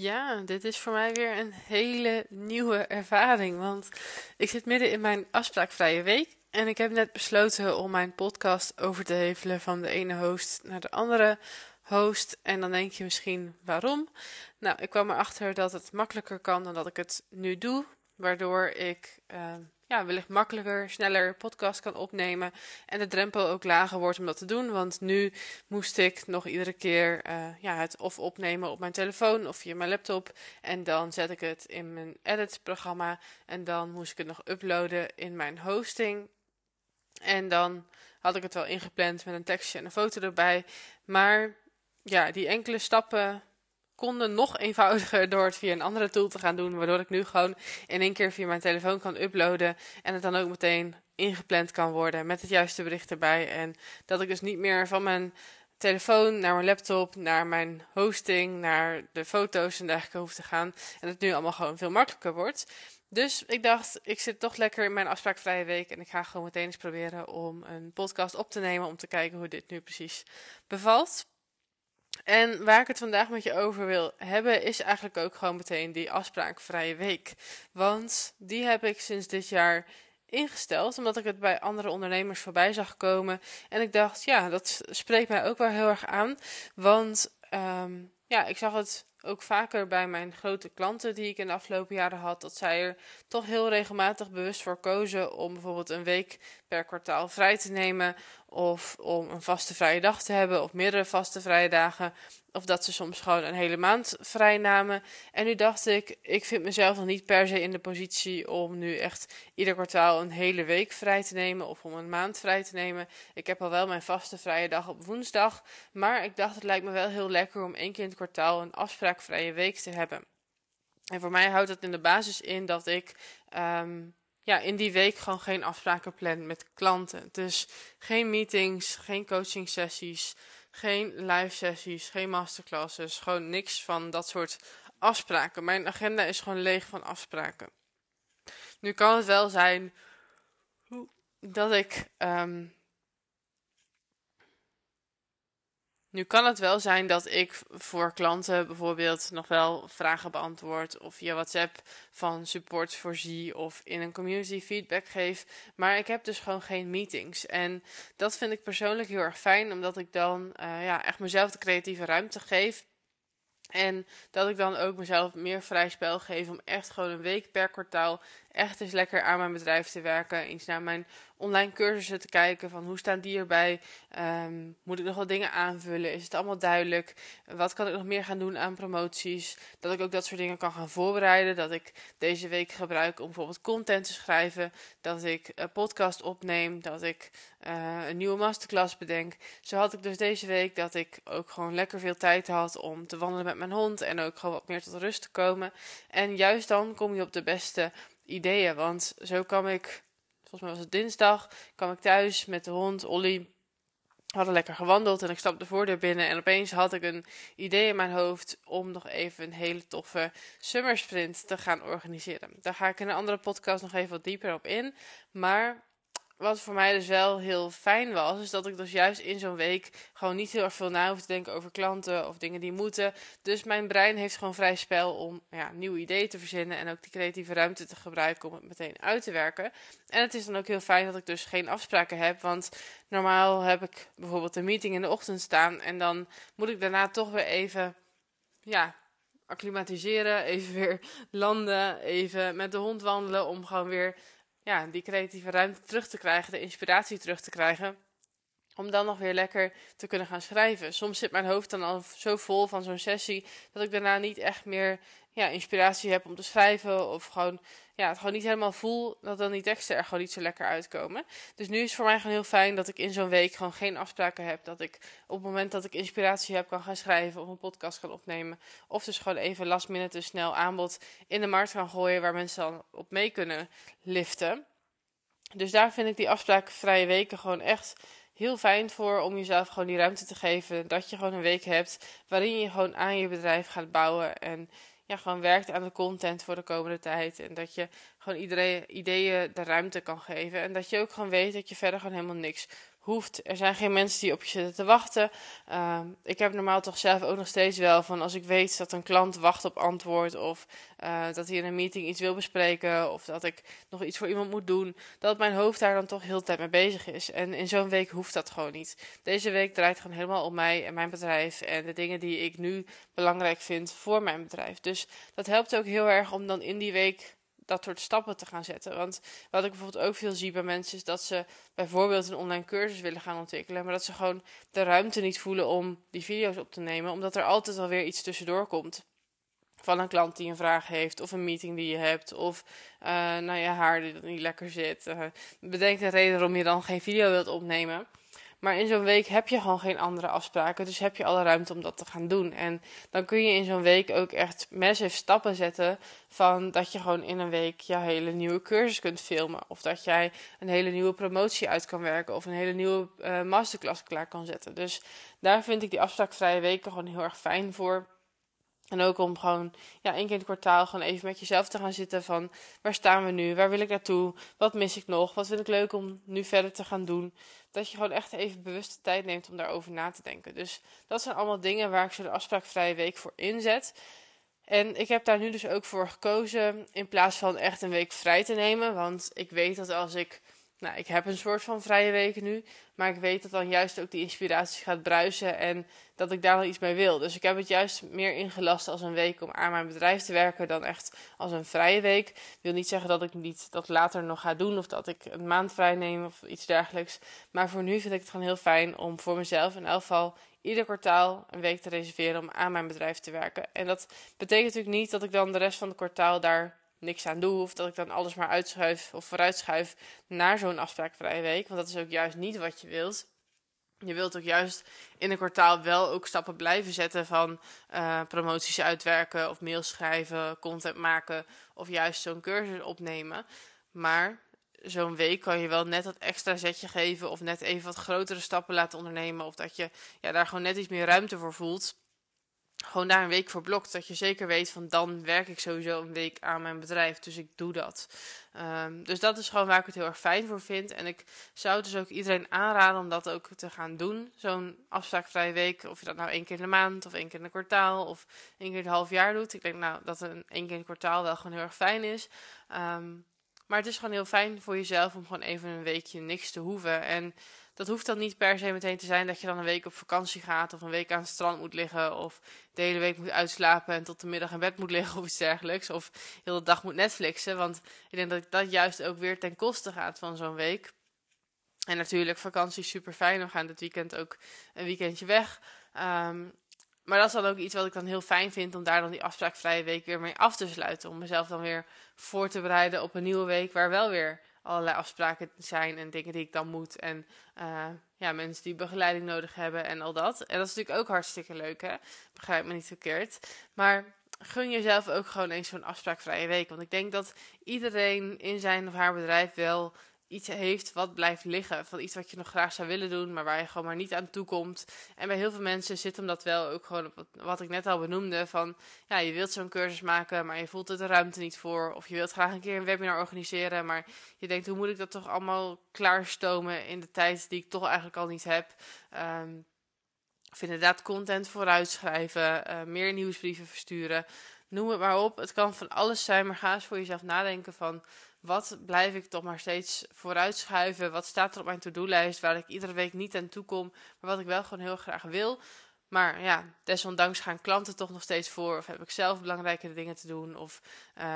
Ja, dit is voor mij weer een hele nieuwe ervaring. Want ik zit midden in mijn afspraakvrije week. En ik heb net besloten om mijn podcast over te hevelen van de ene host naar de andere host. En dan denk je misschien waarom? Nou, ik kwam erachter dat het makkelijker kan dan dat ik het nu doe. Waardoor ik uh, ja, wellicht makkelijker, sneller podcast kan opnemen. En de drempel ook lager wordt om dat te doen. Want nu moest ik nog iedere keer uh, ja, het of opnemen op mijn telefoon of via mijn laptop. En dan zet ik het in mijn edit-programma. En dan moest ik het nog uploaden in mijn hosting. En dan had ik het wel ingepland met een tekstje en een foto erbij. Maar ja, die enkele stappen konden nog eenvoudiger door het via een andere tool te gaan doen. Waardoor ik nu gewoon in één keer via mijn telefoon kan uploaden. En het dan ook meteen ingepland kan worden met het juiste bericht erbij. En dat ik dus niet meer van mijn telefoon naar mijn laptop, naar mijn hosting, naar de foto's en dergelijke hoef te gaan. En het nu allemaal gewoon veel makkelijker wordt. Dus ik dacht, ik zit toch lekker in mijn afspraakvrije week en ik ga gewoon meteen eens proberen om een podcast op te nemen om te kijken hoe dit nu precies bevalt. En waar ik het vandaag met je over wil hebben, is eigenlijk ook gewoon meteen die afspraakvrije week. Want die heb ik sinds dit jaar ingesteld, omdat ik het bij andere ondernemers voorbij zag komen. En ik dacht, ja, dat spreekt mij ook wel heel erg aan. Want um, ja, ik zag het ook vaker bij mijn grote klanten die ik in de afgelopen jaren had, dat zij er toch heel regelmatig bewust voor kozen om bijvoorbeeld een week per kwartaal vrij te nemen, of om een vaste vrije dag te hebben, of meerdere vaste vrije dagen, of dat ze soms gewoon een hele maand vrij namen. En nu dacht ik, ik vind mezelf nog niet per se in de positie om nu echt ieder kwartaal een hele week vrij te nemen of om een maand vrij te nemen. Ik heb al wel mijn vaste vrije dag op woensdag, maar ik dacht het lijkt me wel heel lekker om één keer in het kwartaal een afspraakvrije week te hebben. En voor mij houdt dat in de basis in dat ik um, ja, in die week gewoon geen afspraken plan met klanten. Dus geen meetings, geen coaching sessies, geen live sessies, geen masterclasses, gewoon niks van dat soort afspraken. Mijn agenda is gewoon leeg van afspraken. Nu kan het wel zijn dat ik um, Nu kan het wel zijn dat ik voor klanten bijvoorbeeld nog wel vragen beantwoord of via WhatsApp van support voorzie of in een community feedback geef. Maar ik heb dus gewoon geen meetings. En dat vind ik persoonlijk heel erg fijn, omdat ik dan uh, ja, echt mezelf de creatieve ruimte geef. En dat ik dan ook mezelf meer vrij spel geef om echt gewoon een week per kwartaal echt eens lekker aan mijn bedrijf te werken. Eens naar mijn online cursussen te kijken van hoe staan die erbij? Um, moet ik nog wat dingen aanvullen? Is het allemaal duidelijk? Wat kan ik nog meer gaan doen aan promoties? Dat ik ook dat soort dingen kan gaan voorbereiden. Dat ik deze week gebruik om bijvoorbeeld content te schrijven. Dat ik een podcast opneem. Dat ik uh, een nieuwe masterclass bedenk. Zo had ik dus deze week dat ik ook gewoon lekker veel tijd had om te wandelen met mijn hond. En ook gewoon wat meer tot rust te komen. En juist dan kom je op de beste ideeën. Want zo kwam ik, volgens mij was het dinsdag, kwam ik thuis met de hond, Olly. Hadden lekker gewandeld en ik stapte de voordeur binnen. En opeens had ik een idee in mijn hoofd om nog even een hele toffe summer sprint te gaan organiseren. Daar ga ik in een andere podcast nog even wat dieper op in. Maar wat voor mij dus wel heel fijn was, is dat ik dus juist in zo'n week gewoon niet heel erg veel na hoef te denken over klanten of dingen die moeten. Dus mijn brein heeft gewoon vrij spel om ja, nieuwe ideeën te verzinnen en ook die creatieve ruimte te gebruiken om het meteen uit te werken. En het is dan ook heel fijn dat ik dus geen afspraken heb, want normaal heb ik bijvoorbeeld een meeting in de ochtend staan en dan moet ik daarna toch weer even, ja, acclimatiseren, even weer landen, even met de hond wandelen om gewoon weer ja, die creatieve ruimte terug te krijgen, de inspiratie terug te krijgen. Om dan nog weer lekker te kunnen gaan schrijven. Soms zit mijn hoofd dan al zo vol van zo'n sessie dat ik daarna niet echt meer ja, inspiratie heb om te schrijven. Of gewoon, ja, het gewoon niet helemaal voel dat dan die teksten er gewoon niet zo lekker uitkomen. Dus nu is het voor mij gewoon heel fijn dat ik in zo'n week gewoon geen afspraken heb. Dat ik op het moment dat ik inspiratie heb kan gaan schrijven of een podcast kan opnemen. Of dus gewoon even last minute snel aanbod in de markt kan gooien waar mensen dan op mee kunnen liften. Dus daar vind ik die afsprakenvrije weken gewoon echt heel fijn voor om jezelf gewoon die ruimte te geven. Dat je gewoon een week hebt waarin je gewoon aan je bedrijf gaat bouwen. En ja, gewoon werkt aan de content voor de komende tijd. En dat je gewoon iedereen ideeën de ruimte kan geven. En dat je ook gewoon weet dat je verder gewoon helemaal niks hoeft. Er zijn geen mensen die op je zitten te wachten. Ehm, ik heb normaal toch zelf ook nog steeds wel van als ik weet dat een klant wacht op antwoord of uh, dat hij in een meeting iets wil bespreken of dat ik nog iets voor iemand moet doen, dat mijn hoofd daar dan toch heel de tijd mee bezig is. En in zo'n week hoeft dat gewoon niet. Deze week draait gewoon helemaal om mij en mijn bedrijf en de dingen die ik nu belangrijk vind voor mijn bedrijf. Dus dat helpt ook heel erg om dan in die week dat soort stappen te gaan zetten. Want wat ik bijvoorbeeld ook veel zie bij mensen is dat ze bijvoorbeeld een online cursus willen gaan ontwikkelen, maar dat ze gewoon de ruimte niet voelen om die video's op te nemen, omdat er altijd alweer iets tussendoor komt. Van een klant die een vraag heeft, of een meeting die je hebt, of uh, nou je haar die niet lekker zit. Uh, bedenk een reden waarom je dan geen video wilt opnemen. Maar in zo'n week heb je gewoon geen andere afspraken. Dus heb je alle ruimte om dat te gaan doen. En dan kun je in zo'n week ook echt massive stappen zetten. Van dat je gewoon in een week je hele nieuwe cursus kunt filmen. Of dat jij een hele nieuwe promotie uit kan werken. Of een hele nieuwe uh, masterclass klaar kan zetten. Dus daar vind ik die afspraakvrije weken gewoon heel erg fijn voor. En ook om gewoon ja, één keer in het kwartaal gewoon even met jezelf te gaan zitten van waar staan we nu, waar wil ik naartoe, wat mis ik nog, wat vind ik leuk om nu verder te gaan doen. Dat je gewoon echt even bewuste tijd neemt om daarover na te denken. Dus dat zijn allemaal dingen waar ik zo de afspraakvrije week voor inzet. En ik heb daar nu dus ook voor gekozen in plaats van echt een week vrij te nemen. Want ik weet dat als ik nou, ik heb een soort van vrije weken nu. Maar ik weet dat dan juist ook die inspiratie gaat bruisen. En dat ik daar nog iets mee wil. Dus ik heb het juist meer ingelast als een week om aan mijn bedrijf te werken. Dan echt als een vrije week. Ik wil niet zeggen dat ik niet dat later nog ga doen. Of dat ik een maand vrij neem of iets dergelijks. Maar voor nu vind ik het gewoon heel fijn om voor mezelf in elk geval ieder kwartaal een week te reserveren om aan mijn bedrijf te werken. En dat betekent natuurlijk niet dat ik dan de rest van het kwartaal daar niks aan doe. Of dat ik dan alles maar uitschuif of vooruitschuif naar zo'n afspraakvrije week. Want dat is ook juist niet wat je wilt. Je wilt ook juist in een kwartaal wel ook stappen blijven zetten van uh, promoties uitwerken of mails schrijven, content maken of juist zo'n cursus opnemen. Maar zo'n week kan je wel net dat extra zetje geven of net even wat grotere stappen laten ondernemen of dat je ja, daar gewoon net iets meer ruimte voor voelt gewoon daar een week voor blokt. Dat je zeker weet van dan werk ik sowieso een week aan mijn bedrijf. Dus ik doe dat. Um, dus dat is gewoon waar ik het heel erg fijn voor vind. En ik zou dus ook iedereen aanraden om dat ook te gaan doen. Zo'n afspraakvrije week. Of je dat nou één keer in de maand of één keer in een kwartaal of één keer in het half jaar doet. Ik denk nou dat een één keer in het kwartaal wel gewoon heel erg fijn is. Um, maar het is gewoon heel fijn voor jezelf om gewoon even een weekje niks te hoeven. En dat hoeft dan niet per se meteen te zijn dat je dan een week op vakantie gaat of een week aan het strand moet liggen of de hele week moet uitslapen en tot de middag in bed moet liggen of iets dergelijks. Of heel de dag moet Netflixen, want ik denk dat dat juist ook weer ten koste gaat van zo'n week. En natuurlijk, vakantie is super fijn. We gaan dit weekend ook een weekendje weg. Ehm, maar dat is dan ook iets wat ik dan heel fijn vind om daar dan die afspraakvrije week weer mee af te sluiten. Om mezelf dan weer voor te bereiden op een nieuwe week waar wel weer allerlei afspraken zijn en dingen die ik dan moet. En uh, ja, mensen die begeleiding nodig hebben en al dat. En dat is natuurlijk ook hartstikke leuk, hè? Begrijp me niet verkeerd. Maar gun jezelf ook gewoon eens zo'n afspraakvrije week. Want ik denk dat iedereen in zijn of haar bedrijf wel iets heeft wat blijft liggen. Van iets wat je nog graag zou willen doen, maar waar je gewoon maar niet aan toe komt. En bij heel veel mensen zit hem dat wel ook gewoon op wat ik net al benoemde. Van ja, je wilt zo'n cursus maken, maar je voelt er de ruimte niet voor. Of je wilt graag een keer een webinar organiseren, maar je denkt hoe moet ik dat toch allemaal klaarstomen in de tijd die ik toch eigenlijk al niet heb. Um, of inderdaad content vooruitschrijven, uh, meer nieuwsbrieven versturen. Noem het maar op. Het kan van alles zijn, maar ga eens voor jezelf nadenken van wat blijf ik toch maar steeds vooruitschuiven? Wat staat er op mijn to-do-lijst waar ik iedere week niet aan toe kom, maar wat ik wel gewoon heel graag wil? Maar ja, desondanks gaan klanten toch nog steeds voor. Of heb ik zelf belangrijke dingen te doen. Of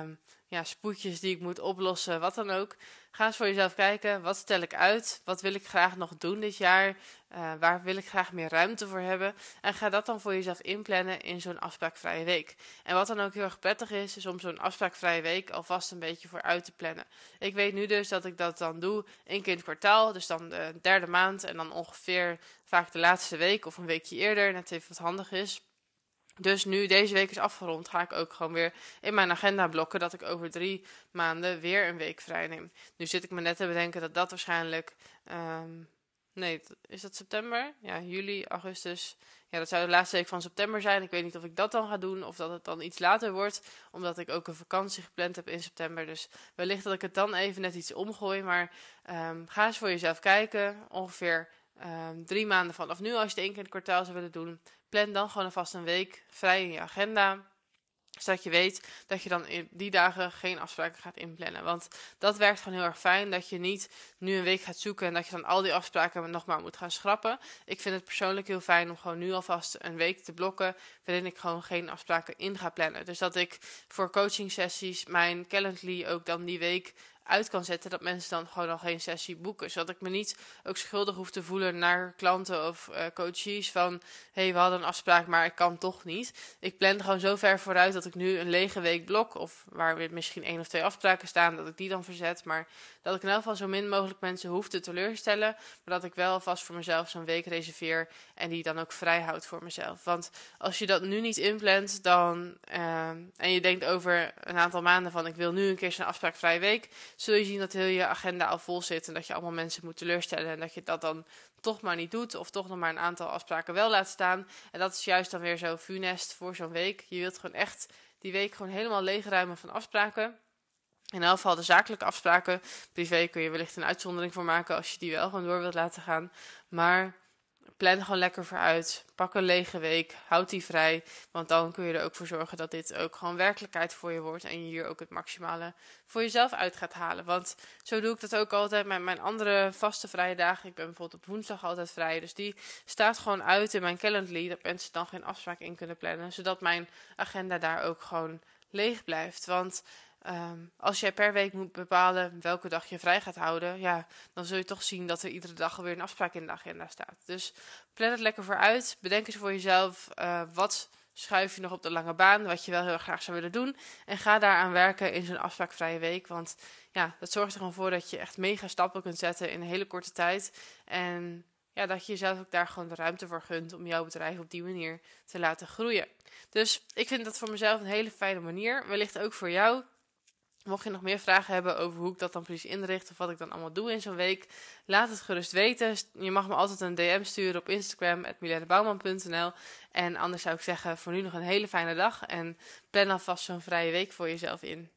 um, ja, spoedjes die ik moet oplossen, wat dan ook. Ga eens voor jezelf kijken, wat stel ik uit? Wat wil ik graag nog doen dit jaar? Uh, waar wil ik graag meer ruimte voor hebben? En ga dat dan voor jezelf inplannen in zo'n afspraakvrije week. En wat dan ook heel erg prettig is, is om zo'n afspraakvrije week alvast een beetje voor uit te plannen. Ik weet nu dus dat ik dat dan doe één keer in het kwartaal, dus dan de derde maand en dan ongeveer vaak de laatste week of een weekje eerder, net even wat handig is. Dus nu deze week is afgerond, ga ik ook gewoon weer in mijn agenda blokken dat ik over drie maanden weer een week vrij neem. Nu zit ik me net te bedenken dat dat waarschijnlijk um, Nee, is dat september? Ja, juli, augustus. Ja, dat zou de laatste week van september zijn. Ik weet niet of ik dat dan ga doen of dat het dan iets later wordt. Omdat ik ook een vakantie gepland heb in september. Dus wellicht dat ik het dan even net iets omgooi. Maar um, ga eens voor jezelf kijken. Ongeveer um, drie maanden vanaf nu, als je het één keer in het kwartaal zou willen doen. Dan gewoon alvast een week vrij in je agenda zodat je weet dat je dan in die dagen geen afspraken gaat inplannen. Want dat werkt gewoon heel erg fijn. Dat je niet nu een week gaat zoeken en dat je dan al die afspraken nog maar moet gaan schrappen. Ik vind het persoonlijk heel fijn om gewoon nu alvast een week te blokken. Waarin ik gewoon geen afspraken in ga plannen. Dus dat ik voor coaching sessies mijn Calendly ook dan die week uit kan zetten, dat mensen dan gewoon al geen sessie boeken. Zodat ik me niet ook schuldig hoef te voelen naar klanten of uh, coaches van hé, hey, we hadden een afspraak, maar ik kan toch niet. Ik plan gewoon zo ver vooruit dat ik nu een lege week blok, of waar weer misschien één of twee afspraken staan, dat ik die dan verzet. Maar dat ik in elk geval zo min mogelijk mensen hoef te teleurstellen, maar dat ik wel vast voor mezelf zo'n week reserveer en die dan ook vrij houd voor mezelf. Want als je dat nu niet inplant, dan uh, en je denkt over een aantal maanden van ik wil nu een keer zo'n afspraakvrije week zul je zien dat heel je agenda al vol zit en dat je allemaal mensen moet teleurstellen en dat je dat dan toch maar niet doet of toch nog maar een aantal afspraken wel laat staan. En dat is juist dan weer zo funest voor zo'n week. Je wilt gewoon echt die week gewoon helemaal leegruimen van afspraken. In elk geval de zakelijke afspraken. Privé kun je wellicht een uitzondering voor maken als je die wel gewoon door wilt laten gaan. Maar plan gewoon lekker vooruit. Pak een lege week. Houd die vrij. Want dan kun je er ook voor zorgen dat dit ook gewoon werkelijkheid voor je wordt. En je hier ook het maximale voor jezelf uit gaat halen. Want zo doe ik dat ook altijd met mijn andere vaste vrije dagen. Ik ben bijvoorbeeld op woensdag altijd vrij. Dus die staat gewoon uit in mijn calendly. Dat mensen dan geen afspraak in kunnen plannen. Zodat mijn agenda daar ook gewoon leeg blijft. Want Ehm, als jij per week moet bepalen welke dag je vrij gaat houden, ja, dan zul je toch zien dat er iedere dag alweer een afspraak in de agenda staat. Dus plan het lekker vooruit. Bedenk eens voor jezelf uh, wat schuif je nog op de lange baan, wat je wel heel graag zou willen doen. En ga daaraan werken in zo'n afspraakvrije week. Want ja, dat zorgt er gewoon voor dat je echt mega stappen kunt zetten in een hele korte tijd. En ja, dat je jezelf ook daar gewoon de ruimte voor gunt om jouw bedrijf op die manier te laten groeien. Dus ik vind dat voor mezelf een hele fijne manier. Wellicht ook voor jou. Mocht je nog meer vragen hebben over hoe ik dat dan precies inricht of wat ik dan allemaal doe in zo'n week, laat het gerust weten. Je mag me altijd een DM sturen op Instagram, @milenebouwman.nl. En anders zou ik zeggen, voor nu nog een hele fijne dag en plan alvast zo'n vrije week voor jezelf in.